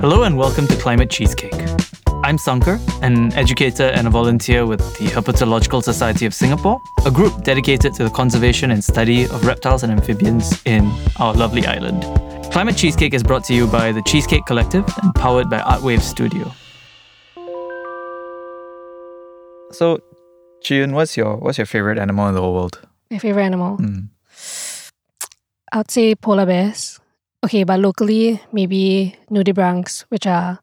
Hello and welcome to Climate Cheesecake. I'm Sankar, an educator and a volunteer with the Herpetological Society of Singapore, a group dedicated to the conservation and study of reptiles and amphibians in our lovely island. Climate Cheesecake is brought to you by the Cheesecake Collective and powered by Artwave Studio. So, Chiyun, what's your what's your favorite animal in the whole world? My favorite animal. Mm. I would say polar bears. Okay, but locally, maybe nudibranchs, which are.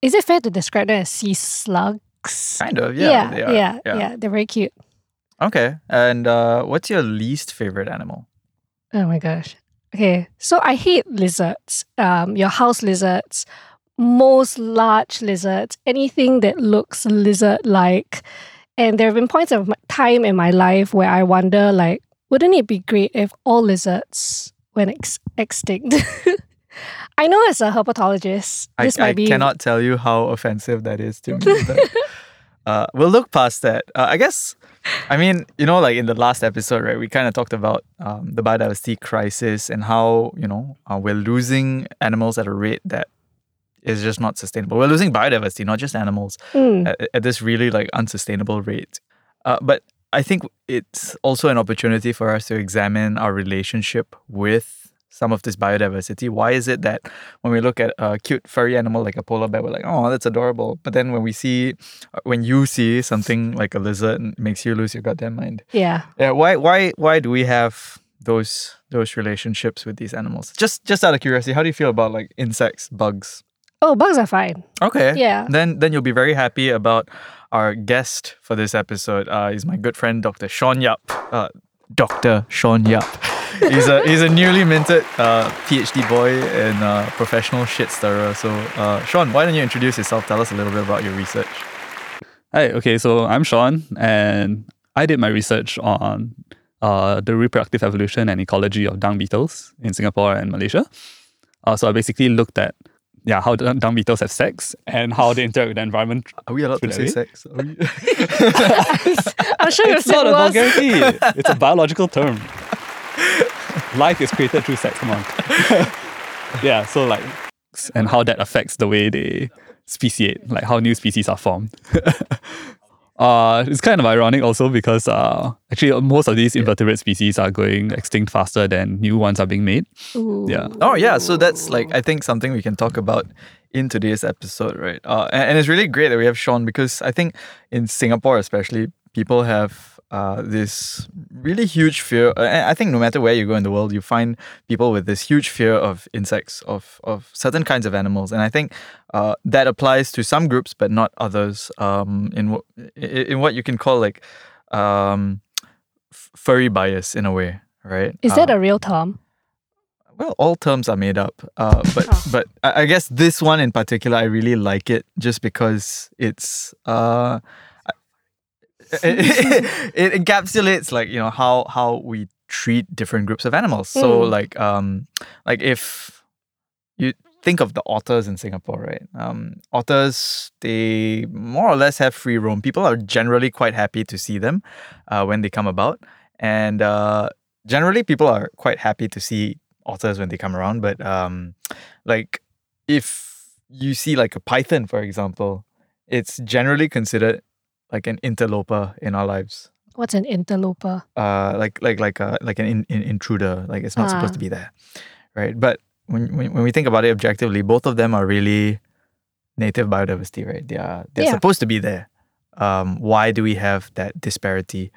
Is it fair to describe them as sea slugs? Kind of, yeah. yeah, they are, yeah, yeah, They're very cute. Okay, and uh, what's your least favorite animal? Oh my gosh. Okay, so I hate lizards. Um, your house lizards, most large lizards, anything that looks lizard-like. And there have been points of time in my life where I wonder, like, wouldn't it be great if all lizards went ex- extinct? I know as a herpetologist, I, this might I be cannot tell you how offensive that is to me. but, uh, we'll look past that. Uh, I guess, I mean, you know, like in the last episode, right, we kind of talked about um, the biodiversity crisis and how, you know, uh, we're losing animals at a rate that is just not sustainable. We're losing biodiversity, not just animals. Mm, at, at this really like unsustainable rate. Uh, but I think it's also an opportunity for us to examine our relationship with some of this biodiversity. Why is it that when we look at a cute furry animal like a polar bear, we're like, oh, that's adorable. But then when we see, uh, when you see something like a lizard, it makes you lose your goddamn mind. yeah. Yeah. Why? Why? Why do we have those those relationships with these animals? Just just out of curiosity, how do you feel about like insects, bugs? Oh, bugs are fine. Okay. Yeah. Then then you'll be very happy about our guest for this episode. Uh, is my good friend Dr. Sean Yap. Uh, Dr. Sean Yap. he's a he's a newly minted uh, PhD boy and uh, professional shit stirrer. So uh, Sean, why don't you introduce yourself? Tell us a little bit about your research. Hi, okay, so I'm Sean, and I did my research on uh, the reproductive evolution and ecology of dung beetles in Singapore and Malaysia. Uh, so I basically looked at yeah how dung dung beetles have sex and how they interact with the environment. Are we allowed to say Really? sex? Are we- I'm sure you've It's said not a vulgarity. it's a biological term. Life is created through sex. Come on. yeah. So like, and how that affects the way they speciate, like how new species are formed. Uh, it's kind of ironic also because uh, actually most of these invertebrate species are going extinct faster than new ones are being made. Ooh. Yeah. Oh yeah, so that's like I think something we can talk about in today's episode, right? Uh, and, and it's really great that we have Sean because I think in Singapore especially, people have uh, this really huge fear. uh, And I think no matter where you go in the world, you find people with this huge fear of insects, of of certain kinds of animals, and I think uh, that applies to some groups, but not others. Um, in what in in what you can call like um, furry bias in a way, right? Is that a real term? well, all terms are made up, uh, but Oh. but I I guess this one in particular, I really like it just because it's uh, it, it encapsulates like you know how how we treat different groups of animals. So Mm. like um like if you think of the otters in Singapore, right? Um, otters they more or less have free roam. People are generally quite happy to see them uh, when they come about, and uh, generally people are quite happy to see otters when they come around. But um, like if you see like a python, for example, it's generally considered like an interloper in our lives. What's an interloper? Uh, like like like a like an in, in, intruder. Like it's not supposed Ah. to be there, right? But when, when when we think about it objectively, both of them are really native biodiversity, right? They are they're Yeah. supposed to be there. Um, why do we have that disparity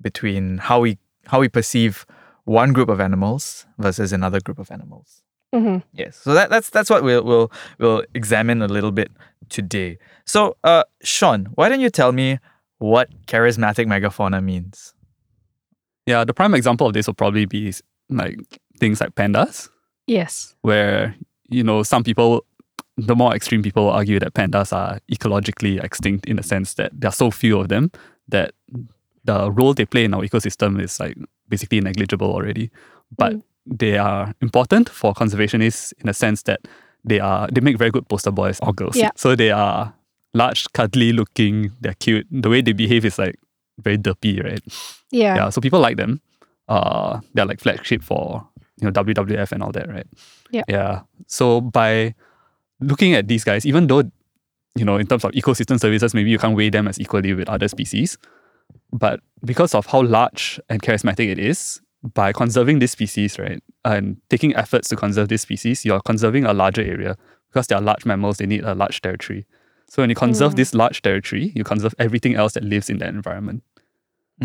between how we how we perceive one group of animals versus another group of animals? Hmm Yes. So that, that's that's what we'll we'll we'll examine a little bit today. So, uh, Sean, why don't you tell me what charismatic megafauna means? Yeah. The prime example of this will probably be like things like pandas, Yes. where you know some people the more extreme people argue that pandas are ecologically extinct in the sense that there are so few of them that the role they play in our ecosystem is like basically negligible already. But Mm. They are important for conservationists in the sense that they are they make very good poster boys or girls. Yeah. So they are large, cuddly looking, they're cute. The way they behave is like very derpy, right? Yeah. Yeah. So people like them. Uh they're like flagship for you know WWF and all that, right? Yeah. Yeah. So by looking at these guys, even though, you know, in terms of ecosystem services, maybe you can't weigh them as equally with other species. But because of how large and charismatic it is, by conserving this species, right, and taking efforts to conserve this species, you're conserving a larger area because they are large mammals, they need a large territory. So when you conserve Mm. this large territory, you conserve everything else that lives in that environment.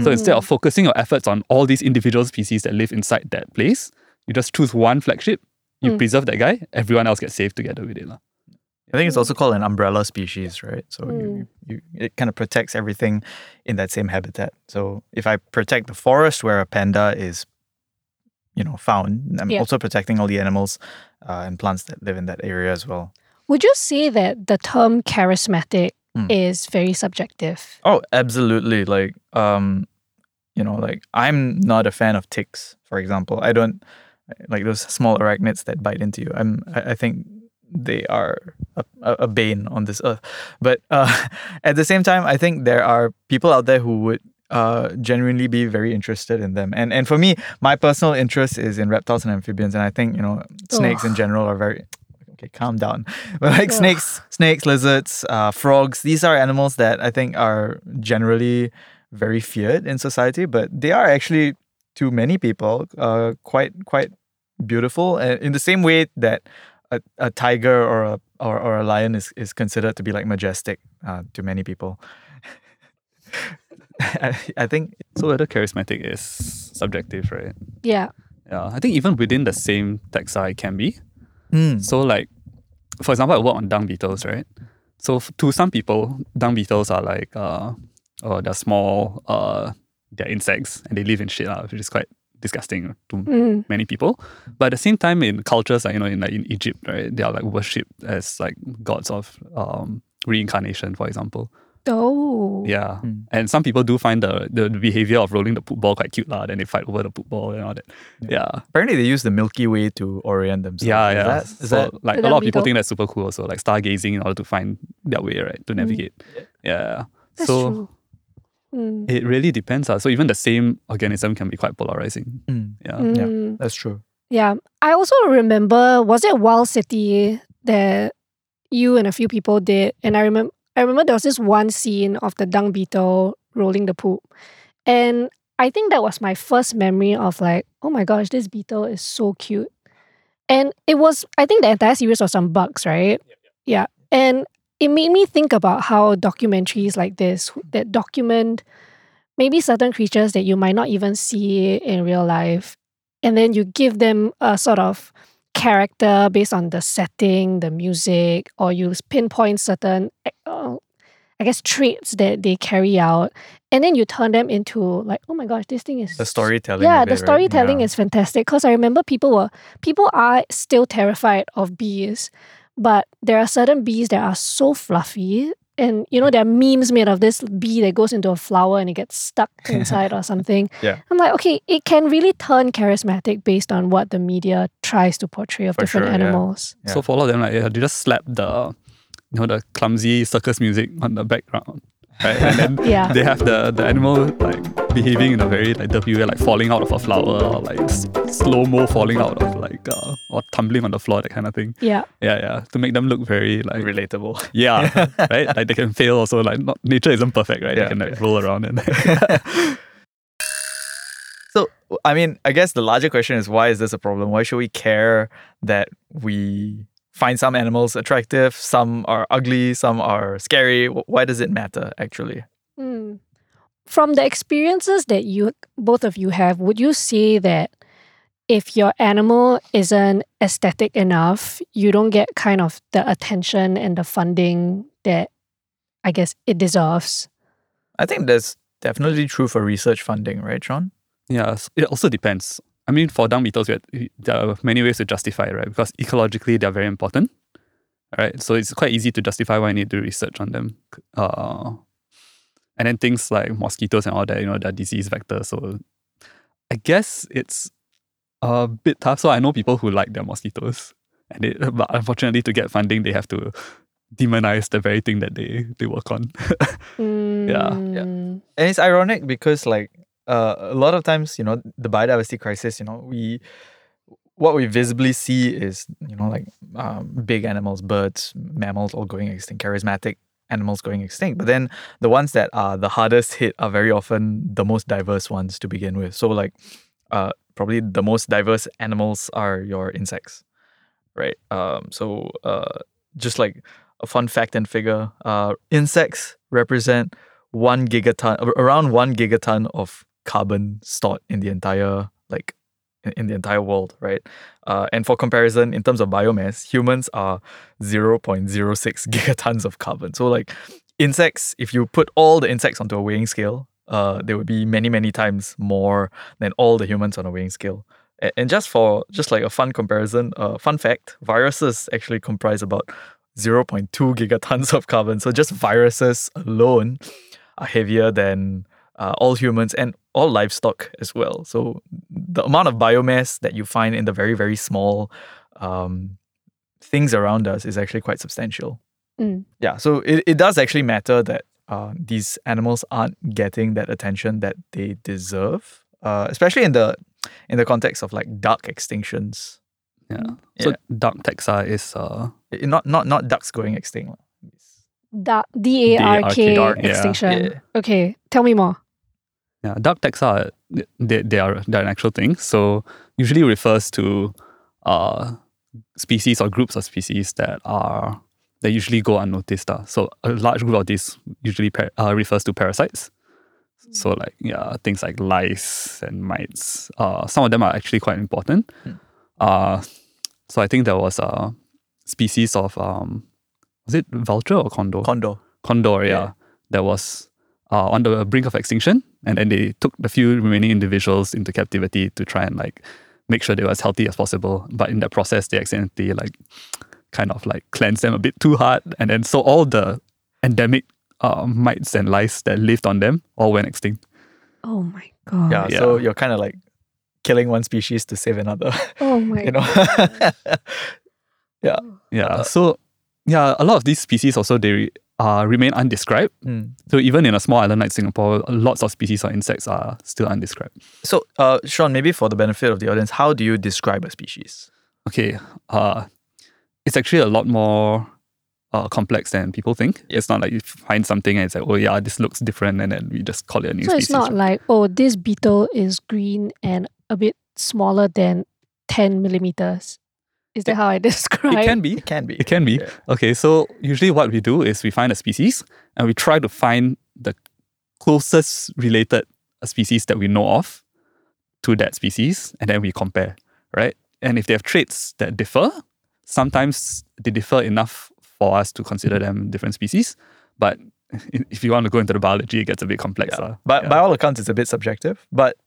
So instead of focusing your efforts on all these individual species that live inside that place, you just choose one flagship, you Mm. preserve that guy, everyone else gets saved together with it. lah. I think it's also called an umbrella species, right? So Mm. you, you, it kind of protects everything in that same habitat. So if I protect the forest where a panda is, you know, found, I'm Yeah. also protecting all the animals uh, and plants that live in that area as well. Would you say that the term charismatic Mm. is very subjective? Oh, absolutely. Like, um, you know, like I'm not a fan of ticks, for example. I don't like those small arachnids that bite into you. I'm, I, I think they are a, a, a bane on this earth. But uh, at the same time, I think there are people out there who would uh, genuinely be very interested in them. And and for me, my personal interest is in reptiles and amphibians, and I think you know snakes in general are very. Okay, calm down. But like snakes, snakes, lizards, uh, frogs, these are animals that I think are generally very feared in society, but they are actually to many people uh, quite quite beautiful. And in the same way that a, a tiger or a or, or a lion is, is considered to be like majestic uh, to many people. I, I think So whether charismatic is subjective, right? Yeah. Yeah, I think even within the same taxa, it can be. mm, So like, for example, I work on dung beetles, right? So f- to some people, dung beetles are like, uh, oh, they're small, uh, they're insects and they live in shit, uh, which is quite disgusting to Mm. many people. But at the same time, in cultures like you know, in like in Egypt, right, they are like worshipped as like gods of um, reincarnation, for example. Oh. Yeah, Mm. and some people do find the the behavior of rolling the poop ball quite cute, lah. Then they fight over the poop ball and all that. Yeah, apparently they use the Milky Way to orient themselves. yeah, Is yeah. that- is so that like a lot dung of people think that's super cool. Also, like stargazing in order to find their way, right, to navigate. Yeah. That's so true. Mm. it really depends. Uh. So even the same organism can be quite polarizing. Mm, Yeah. yeah. Mm. that's true. Yeah. I also remember was it Wild City that you and a few people did and I remember I remember there was this one scene of the dung beetle rolling the poop. And I think that was my first memory of like, oh my gosh, this beetle is so cute. And it was I think the entire series was on bugs, right? Yeah. And it made me think about how documentaries like this that document maybe certain creatures that you might not even see in real life and then you give them a sort of character based on the setting, the music, or you pinpoint certain, uh, I guess, traits that they carry out, and then you turn them into like, oh my gosh, this thing is The storytelling. yeah, the it, right? storytelling Yeah. is fantastic because I remember people were people are still terrified of bees, but there are certain bees that are so fluffy. And you know, there are memes made of this bee that goes into a flower and it gets stuck inside or something. Yeah. I'm like, okay, it can really turn charismatic based on what the media tries to portray of For different sure, animals. Yeah. So for all of them, like yeah, they just slap the you know the clumsy circus music on the background. Right. And then Yeah. they have the, the animal like behaving in a very like derpy way, like falling out of a flower or like s- slow mo falling out of like uh, or tumbling on the floor, that kind of thing. Yeah. Yeah, yeah. To make them look very like relatable. yeah, right. Like they can fail also. Like not, nature isn't perfect, right? Yeah, they can like yeah. roll around and So, I mean, I guess the larger question is why is this a problem? Why should we care that we find some animals attractive, some are ugly, some are scary? Why does it matter actually? Mm. From the experiences that you both of you have, would you say that if your animal isn't aesthetic enough, you don't get kind of the attention and the funding that I guess it deserves? I think that's definitely true for research funding, right, Sean? Yeah, s- it also depends. I mean, for dung beetles, we had- there are many ways to justify it, right? Because ecologically, they're very important, right? So it's quite easy to justify why I need to research on them. Uh, and then things like mosquitoes and all that, you know, they're disease vectors. So I guess it's a bit tough. So I know people who like their mosquitoes, and it, but unfortunately, to get funding, they have to demonize the very thing that they they work on. Yeah, yeah. Mm, And it's ironic because like uh, a lot of times, you know, the biodiversity crisis, you know, we what we visibly see is you know like um, big animals, birds, mammals all going extinct, charismatic animals going extinct. But then the ones that are the hardest hit are very often the most diverse ones to begin with. So like uh, probably the most diverse animals are your insects, right? Um, so uh, just like a fun fact and figure, uh, insects represent one gigaton, around one gigaton of carbon stored in the entire like in, the entire world, right? Uh, and for comparison, in terms of biomass, humans are 0.06 gigatons of carbon. So like insects, if you put all the insects onto a weighing scale, uh, there would be many, many times more than all the humans on a weighing scale. And just for just like a fun comparison, uh, fun fact, viruses actually comprise about 0.2 gigatons of carbon. So just viruses alone are heavier than uh, all humans and all livestock as well. So the amount of biomass that you find in the very, very small um, things around us is actually quite substantial. Mm. Yeah, so it, it does actually matter that uh, these animals aren't getting that attention that they deserve, uh, especially in the in the context of like dark extinctions. Yeah. So Yeah. dark taxa is uh I- not not not ducks going extinct. lah. Da- D A R K Dark, yeah. extinction. Yeah. Okay, tell me more. Yeah dark taxa are- they, they are they're an actual thing. So usually refers to uh species or groups of species that are that usually go unnoticed. Uh. So a large group of these usually par- uh, refers to parasites. So like yeah, things like lice and mites. Uh, some of them are actually quite important. Mm. Uh, so I think there was a species of um, was it vulture or condor? Condor. condor, yeah, Yeah. that was uh, on the brink of extinction, and then they took the few remaining individuals into captivity to try and like make sure they were as healthy as possible. But in that process, they accidentally like kind of like cleansed them a bit too hard, and then so all the endemic uh, mites and lice that lived on them all went extinct. Oh my god. Yeah, Yeah. so you're kind of like killing one species to save another. Oh my you know. Yeah, Yeah. so yeah, a lot of these species also they uh, remain undescribed. Mm. So even in a small island like Singapore, lots of species of insects are still undescribed. So, uh, Sean, maybe for the benefit of the audience, how do you describe a species? okay, uh, it's actually a lot more uh, complex than people think. It's not like you find something and it's like, oh yeah, this looks different, and then we just call it a new So species. it's not like, oh, this beetle is green and a bit smaller than 10 millimeters. Is that how I describe? it can be. It can be. It can be. Yeah. Okay, so usually what we do is we find a species and we try to find the closest related species that we know of to that species, and then we compare, right? And if they have traits that differ, sometimes they differ enough for us to consider them different species. But if you want to go into the biology, it gets a bit complex. Yeah. lah. But Yeah. by all accounts, it's a bit subjective. But it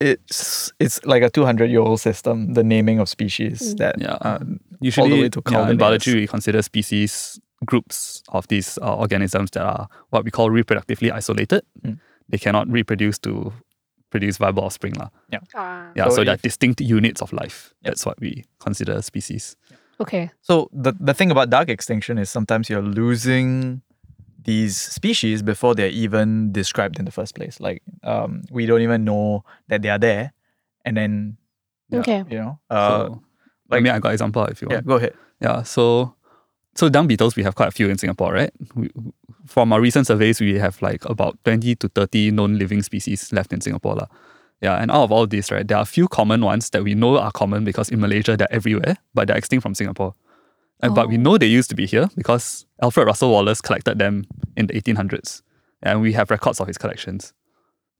it's it's like a two hundred year old system. The naming of species Mm. that Yeah. uh, Usually, way to yeah, in biology, we consider species groups of these uh, organisms that are what we call reproductively isolated. Mm. They cannot reproduce to produce viable offspring. lah. Ah, Yeah, So so, they're distinct units of life. Yep. That's what we consider a species. okay. So the the thing about dark extinction is sometimes you're losing these species before they're even described in the first place. Like um, we don't even know that they are there, and then yeah, Okay. you know, uh, so, I like- mean, I got example if you want. yeah, want. go ahead. Yeah, so so dung beetles we have quite a few in Singapore, right? We, from our recent surveys, we have like about twenty to thirty known living species left in Singapore, lah. Yeah, and out of all these, right, there are a few common ones that we know are common because in Malaysia they're everywhere, but they're extinct from Singapore. And, But we Oh. know they used to be here because Alfred Russel Wallace collected them in the 1800s, and we have records of his collections.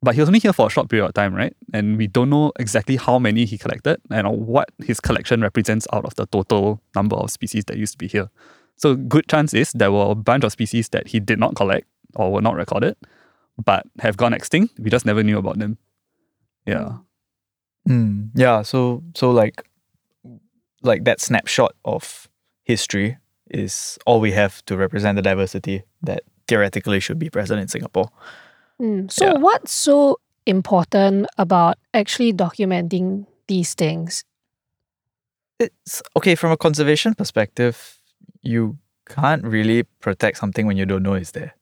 But he was only here for a short period of time, right? And we don't know exactly how many he collected and what his collection represents out of the total number of species that used to be here. So good chance is there were a bunch of species that he did not collect or were not recorded, but have gone extinct. We just never knew about them. Yeah. Mm, yeah. So so like like that snapshot of history is all we have to represent the diversity that theoretically should be present in Singapore. Mm, So Yeah. what's so important about actually documenting these things? It's okay from a conservation perspective. You can't really protect something when you don't know it's there.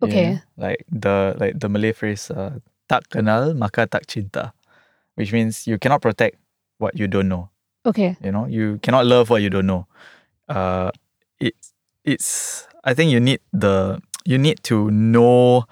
You Okay. know? Like the like the Malay phrase uh, tak kenal maka tak cinta, which means you cannot protect what you don't know. Okay. You know, you cannot love what you don't know. Uh, it, it's. I think you need the you need to know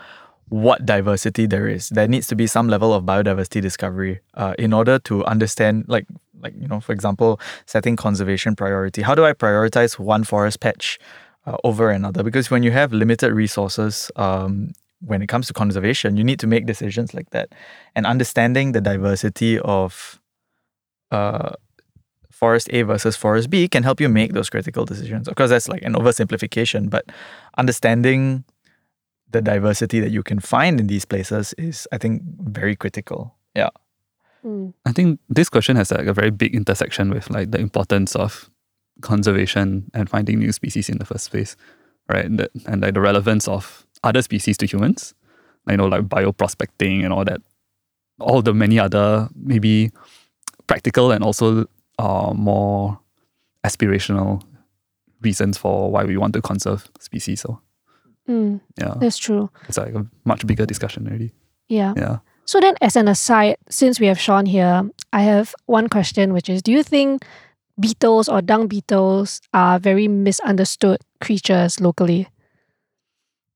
what diversity there is. There needs to be some level of biodiversity discovery uh, in order to understand, like like you know, for example, setting conservation priority. How do I prioritize one forest patch uh, over another? Because when you have limited resources, um, when it comes to conservation, you need to make decisions like that, and understanding the diversity of uh, forest A versus forest B can help you make those critical decisions. Of course, that's like an oversimplification, but understanding the diversity that you can find in these places is, I think, very critical. Yeah. Mm. I think this question has like a very big intersection with like the importance of conservation and finding new species in the first place, right? And, the, and like the relevance of other species to humans, like, you know, like bioprospecting and all that, all the many other maybe practical and also uh, more aspirational reasons for why we want to conserve species. So Mm. yeah, That's true. it's like a much bigger discussion already. Yeah. Yeah. So then, as an aside, since we have Sean here, I have one question, which is: Do you think beetles or dung beetles are very misunderstood creatures locally?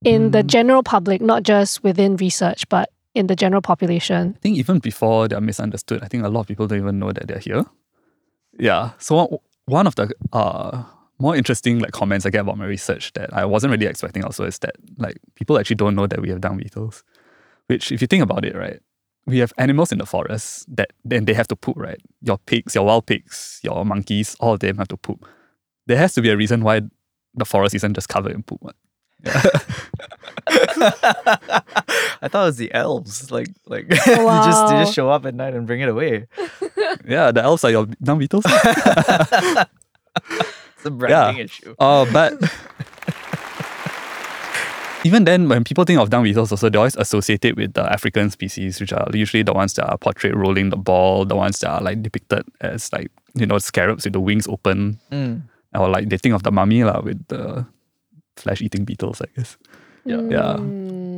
In the Mm. general public, not just within research, but in the general population. I think even before they're misunderstood, I think a lot of people don't even know that they're here. Yeah. So one- one of the uh, more interesting like comments I get about my research that I wasn't really expecting also is that like people actually don't know that we have dung beetles. Which if you think about it, right, we have animals in the forest that then they have to poop, right? Your pigs, your wild pigs, your monkeys, all of them have to poop. There has to be a reason why the forest isn't just covered in poop. what. I thought it was the elves. Like like they just they Wow. just show up at night and bring it away. Yeah, the elves are your dung beetles. It's a branding issue. Uh, but even then, when people think of dung beetles, also they always associate it with the African species, which are usually the ones that are portrayed rolling the ball, the ones that are like depicted as like you know scarabs with the wings open, Mm. or like they think of the mummy lah with the flesh-eating beetles, I guess. Yeah. Yeah.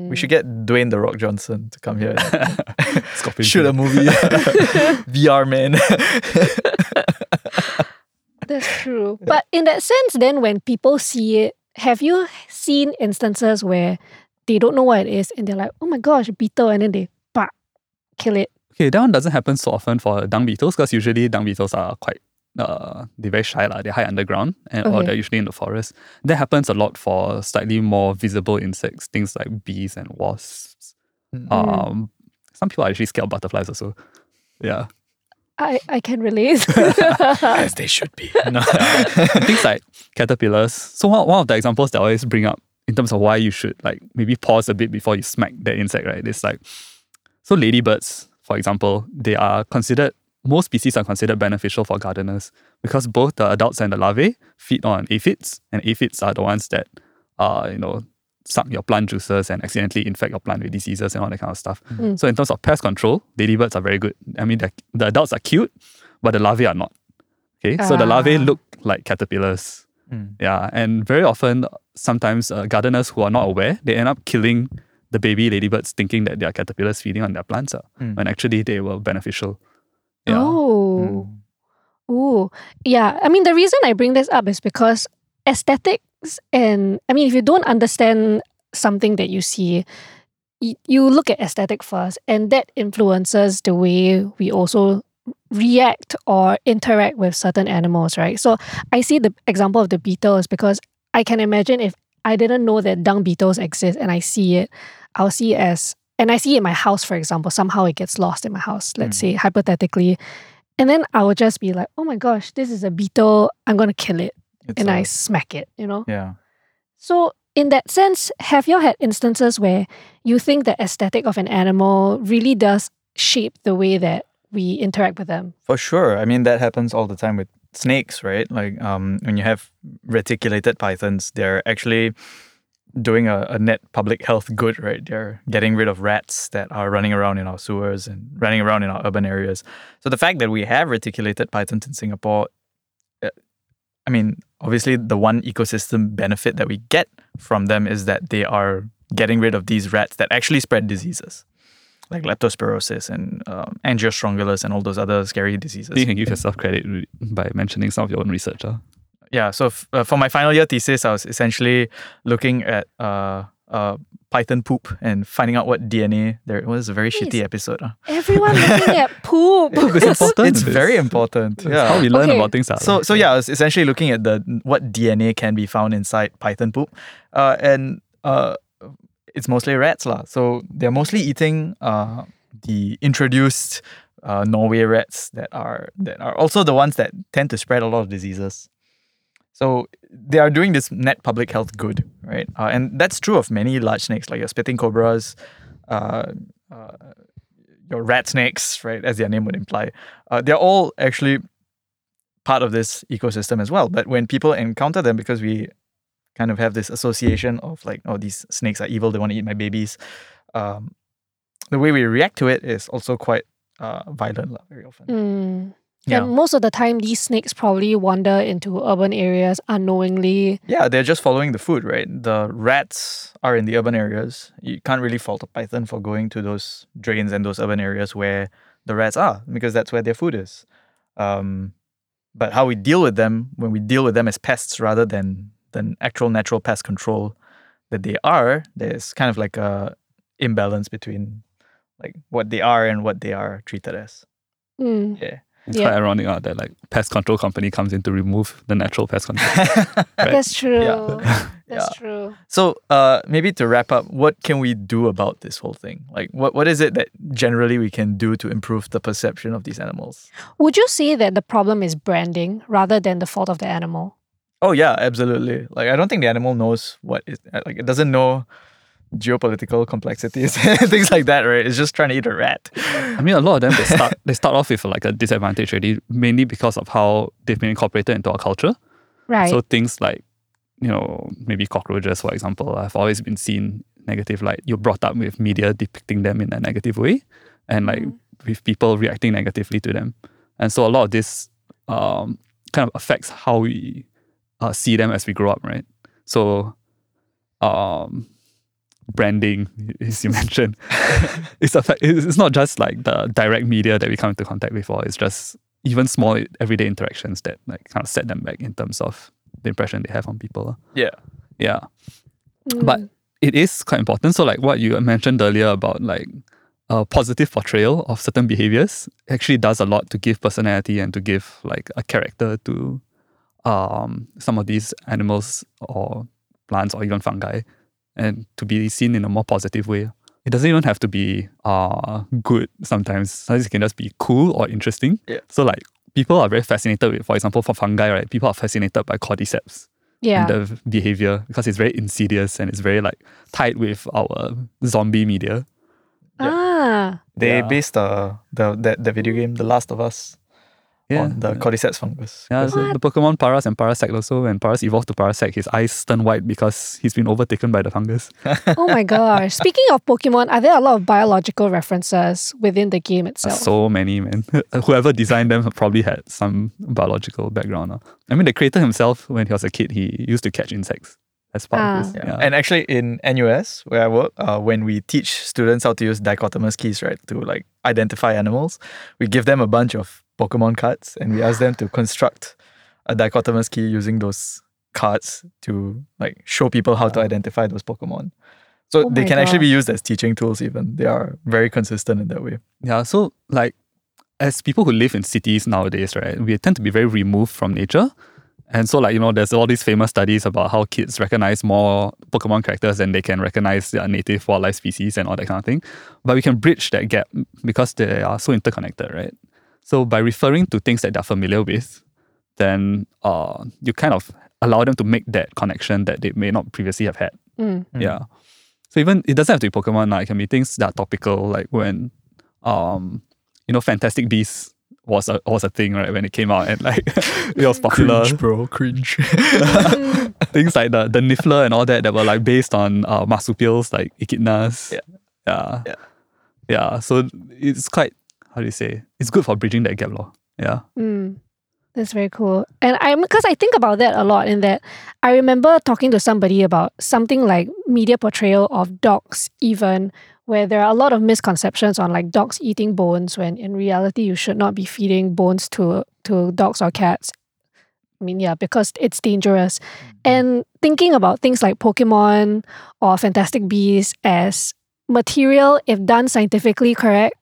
We should get Dwayne the Rock Johnson to come here and Scorpion shoot a movie. VR man. That's true. But in that sense, then when people see it, have you seen instances where they don't know what it is and they're like, oh my gosh, beetle, and then they bah, kill it? Okay, that one doesn't happen so often for dung beetles because usually dung beetles are quite uh they're very shy lah. They hide underground and or they're usually in the forest. That happens a lot for slightly more visible insects, things like bees and wasps. Mm. Um, some people are actually scared of butterflies also. Yeah, I, I can relate. As they should be. No. things like caterpillars. So one, one of the examples that I always bring up in terms of why you should like maybe pause a bit before you smack that insect, right? It's like so ladybirds, for example, they are considered most species are considered beneficial for gardeners because both the adults and the larvae feed on aphids, and aphids are the ones that uh, you know, suck your plant juices and accidentally infect your plant with diseases and all that kind of stuff. Mm. So in terms of pest control, ladybirds are very good. I mean, the adults are cute, but the larvae are not. Okay, so the larvae Ah. look like caterpillars. Mm. Yeah, and very often, sometimes uh, gardeners who are not aware, they end up killing the baby ladybirds thinking that they are caterpillars feeding on their plants, uh, Mm. when actually they were beneficial. Yeah. Oh. Mm. Ooh. Yeah. I mean, the reason I bring this up is because aesthetics and, I mean, if you don't understand something that you see, y- you look at aesthetic first, and that influences the way we also react or interact with certain animals, right? So I see the example of the beetles because I can imagine if I didn't know that dung beetles exist and I see it, I'll see it as, and I see it in my house, for example, somehow it gets lost in my house, let's Mm. say, hypothetically. And then I would just be like, oh my gosh, this is a beetle. I'm going to kill it. It's and a- I smack it, you know? yeah. So, in that sense, have you had instances where you think the aesthetic of an animal really does shape the way that we interact with them? For sure. I mean, that happens all the time with snakes, right? Like um, when you have reticulated pythons, they're actually doing a, a net public health good, right? They're getting rid of rats that are running around in our sewers and running around in our urban areas. So the fact that we have reticulated pythons in Singapore, uh, I mean, obviously the one ecosystem benefit that we get from them is that they are getting rid of these rats that actually spread diseases. like leptospirosis and um, angiostrongylus and all those other scary diseases. You can give yourself credit by mentioning some of your own research. huh? Yeah so f- uh, for my final year thesis i was essentially looking at uh, uh, python poop and finding out what dna there it was a very shitty episode huh? Everyone looking at poop. It's important. it's very important It's yeah how we learn Okay. about things. ah. so so yeah i was essentially looking at the what dna can be found inside python poop uh, and uh, it's mostly rats lah. so they're mostly eating uh, the introduced uh, norway rats that are that are also the ones that tend to spread a lot of diseases so they are doing this net public health good, right? Uh, and that's true of many large snakes, like your spitting cobras, uh, uh, your rat snakes, right? As their name would imply. Uh, they're all actually part of this ecosystem as well. But when people encounter them, because we kind of have this association of like, oh, these snakes are evil, they want to eat my babies, um, the way we react to it is also quite uh, violent very often. Mm. Yeah. And most of the time, these snakes probably wander into urban areas unknowingly. Yeah, they're just following the food, right? The rats are in the urban areas. You can't really fault a python for going to those drains and those urban areas where the rats are, because that's where their food is. Um, but how we deal with them, when we deal with them as pests rather than than actual natural pest control that they are, there's kind of like a imbalance between like what they are and what they are treated as. Mm. Yeah. It's Yeah. quite ironic uh, that like pest control company comes in to remove the natural pest control. Right. That's true. Yeah. That's Yeah. true. So, uh, maybe to wrap up, what can we do about this whole thing? Like, what, what is it that generally we can do to improve the perception of these animals? Would you say that the problem is branding rather than the fault of the animal? Oh yeah, absolutely. Like, I don't think the animal knows what is like. It doesn't know geopolitical complexities, things like that, right? It's just trying to eat a rat. I mean, a lot of them they start they start off with like a disadvantage already, mainly because of how they've been incorporated into our culture. Right. So things like, you know, maybe cockroaches, for example, have always been seen negative light. You're brought up with media depicting them in a negative way, and like with people reacting negatively to them, and so a lot of this um, kind of affects how we uh, see them as we grow up, right? So, um, branding, as you mentioned, it's affect. It's not just like the direct media that we come into contact with, or it's just even small everyday interactions that like kind of set them back in terms of the impression they have on people. Yeah. Yeah. But Mm. it is quite important. So like what you mentioned earlier about like a positive portrayal of certain behaviors actually does a lot to give personality and to give like a character to um some of these animals or plants or even fungi and to be seen in a more positive way. It doesn't even have to be uh good sometimes. Sometimes it can just be cool or interesting. Yeah. So like people are very fascinated with, for example, for fungi, right? People are fascinated by cordyceps yeah. and the behavior because it's very insidious and it's very like tied with our zombie media. ah. They Yeah. based the the that the video game The Last of Us Yeah. on the cordyceps fungus. yeah, so the Pokemon Paras and Parasect also, when Paras evolved to Parasect, his eyes turn white because he's been overtaken by the fungus. oh my gosh. Speaking of Pokemon, are there a lot of biological references within the game itself? So many, man. Whoever designed them probably had some biological background. uh. I mean, the creator himself, when he was a kid, he used to catch insects. That's part Ah. of this. Yeah. Yeah. And actually, in NUS where I work, uh, when we teach students how to use dichotomous keys, right, to like identify animals, we give them a bunch of Pokemon cards and we ask them to construct a dichotomous key using those cards to like show people how to identify those Pokemon. So Oh they can actually be used as teaching tools. Even they are very consistent in that way. Yeah, so like as people who live in cities nowadays, right, we tend to be very removed from nature. And so like, you know, there's all these famous studies about how kids recognize more Pokemon characters than they can recognize their native wildlife species and all that kind of thing. But we can bridge that gap because they are so interconnected, right? So by referring to things that they're familiar with, then uh, you kind of allow them to make that connection that they may not previously have had. Mm. Yeah. So even it doesn't have to be Pokemon. Like, it can be things that are topical, like when, um, you know, Fantastic Beasts was a was a thing, right? When it came out and like it was popular. Cringe, bro, cringe. things like the the Niffler and all that that were like based on uh, marsupials like echidnas. Yeah. Yeah. Yeah. Yeah. So it's quite how do you say? It's good for bridging that gap, law. Yeah. Mm. That's very cool. And I'm because I think about that a lot in that I remember talking to somebody about something like media portrayal of dogs even where there are a lot of misconceptions on like dogs eating bones when in reality you should not be feeding bones to to dogs or cats. I mean, yeah, because it's dangerous. And thinking about things like Pokemon or Fantastic Beasts as material, if done scientifically correct,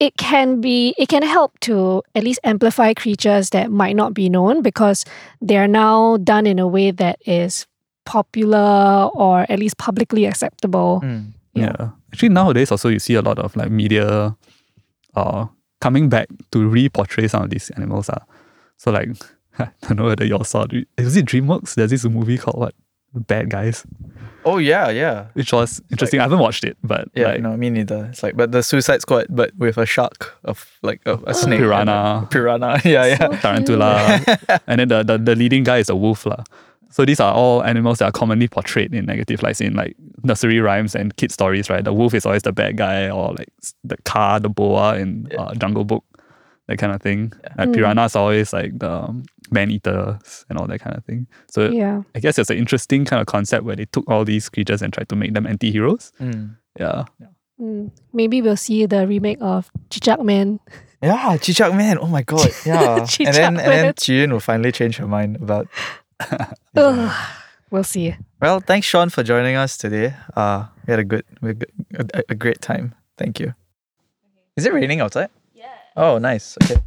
it can be it can help to at least amplify creatures that might not be known because they are now done in a way that is popular or at least publicly acceptable. Mm. Yeah. Yeah. Actually, nowadays also you see a lot of like media uh, coming back to re-portray some of these animals. Uh. So like, I don't know whether y'all saw it. Was it DreamWorks? There's this movie called what? Bad Guys, Oh yeah, yeah. which was interesting. I haven't watched it, but Yeah, like, no, me neither. It's like, but the Suicide Squad, but with a shark of like a, a snake, and a- Piranha. piranha. Yeah, yeah. So tarantula, and then the, the, the leading guy is a wolf. lah. So these are all animals that are commonly portrayed in negative lights in like nursery rhymes and kid stories, right? The wolf is always the bad guy, or like the Kaa, the boa in Yeah. uh, Jungle Book, that kind of thing. Like Mm. piranhas are always like the um, man eaters and all that kind of thing. So Yeah. I guess it's an interesting kind of concept where they took all these creatures and tried to make them anti-heroes. Mm. Yeah. Mm, maybe we'll see the remake of Cicak Man. Yeah, Cicak Man. Oh my god. Yeah. and Cicak then and then Man. Chiyun will finally change her mind about. Ugh, we'll see. Well, thanks Sean for joining us today. Uh, we had a good, we had a, a, a great time. Thank you. Is it raining outside? Oh, nice. Okay.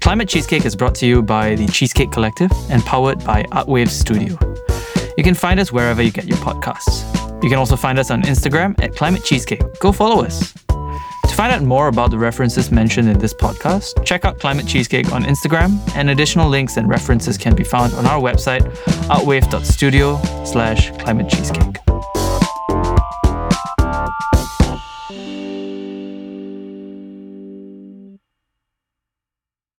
Climate Cheesecake is brought to you by the Cheesecake Collective and powered by Artwaves Studio. You can find us wherever you get your podcasts. You can also find us on Instagram at Climate Cheesecake. Go follow us. To find out more about the references mentioned in this podcast, check out Climate Cheesecake on Instagram, and additional links and references can be found on our website, artwave.studio slash climate cheesecake.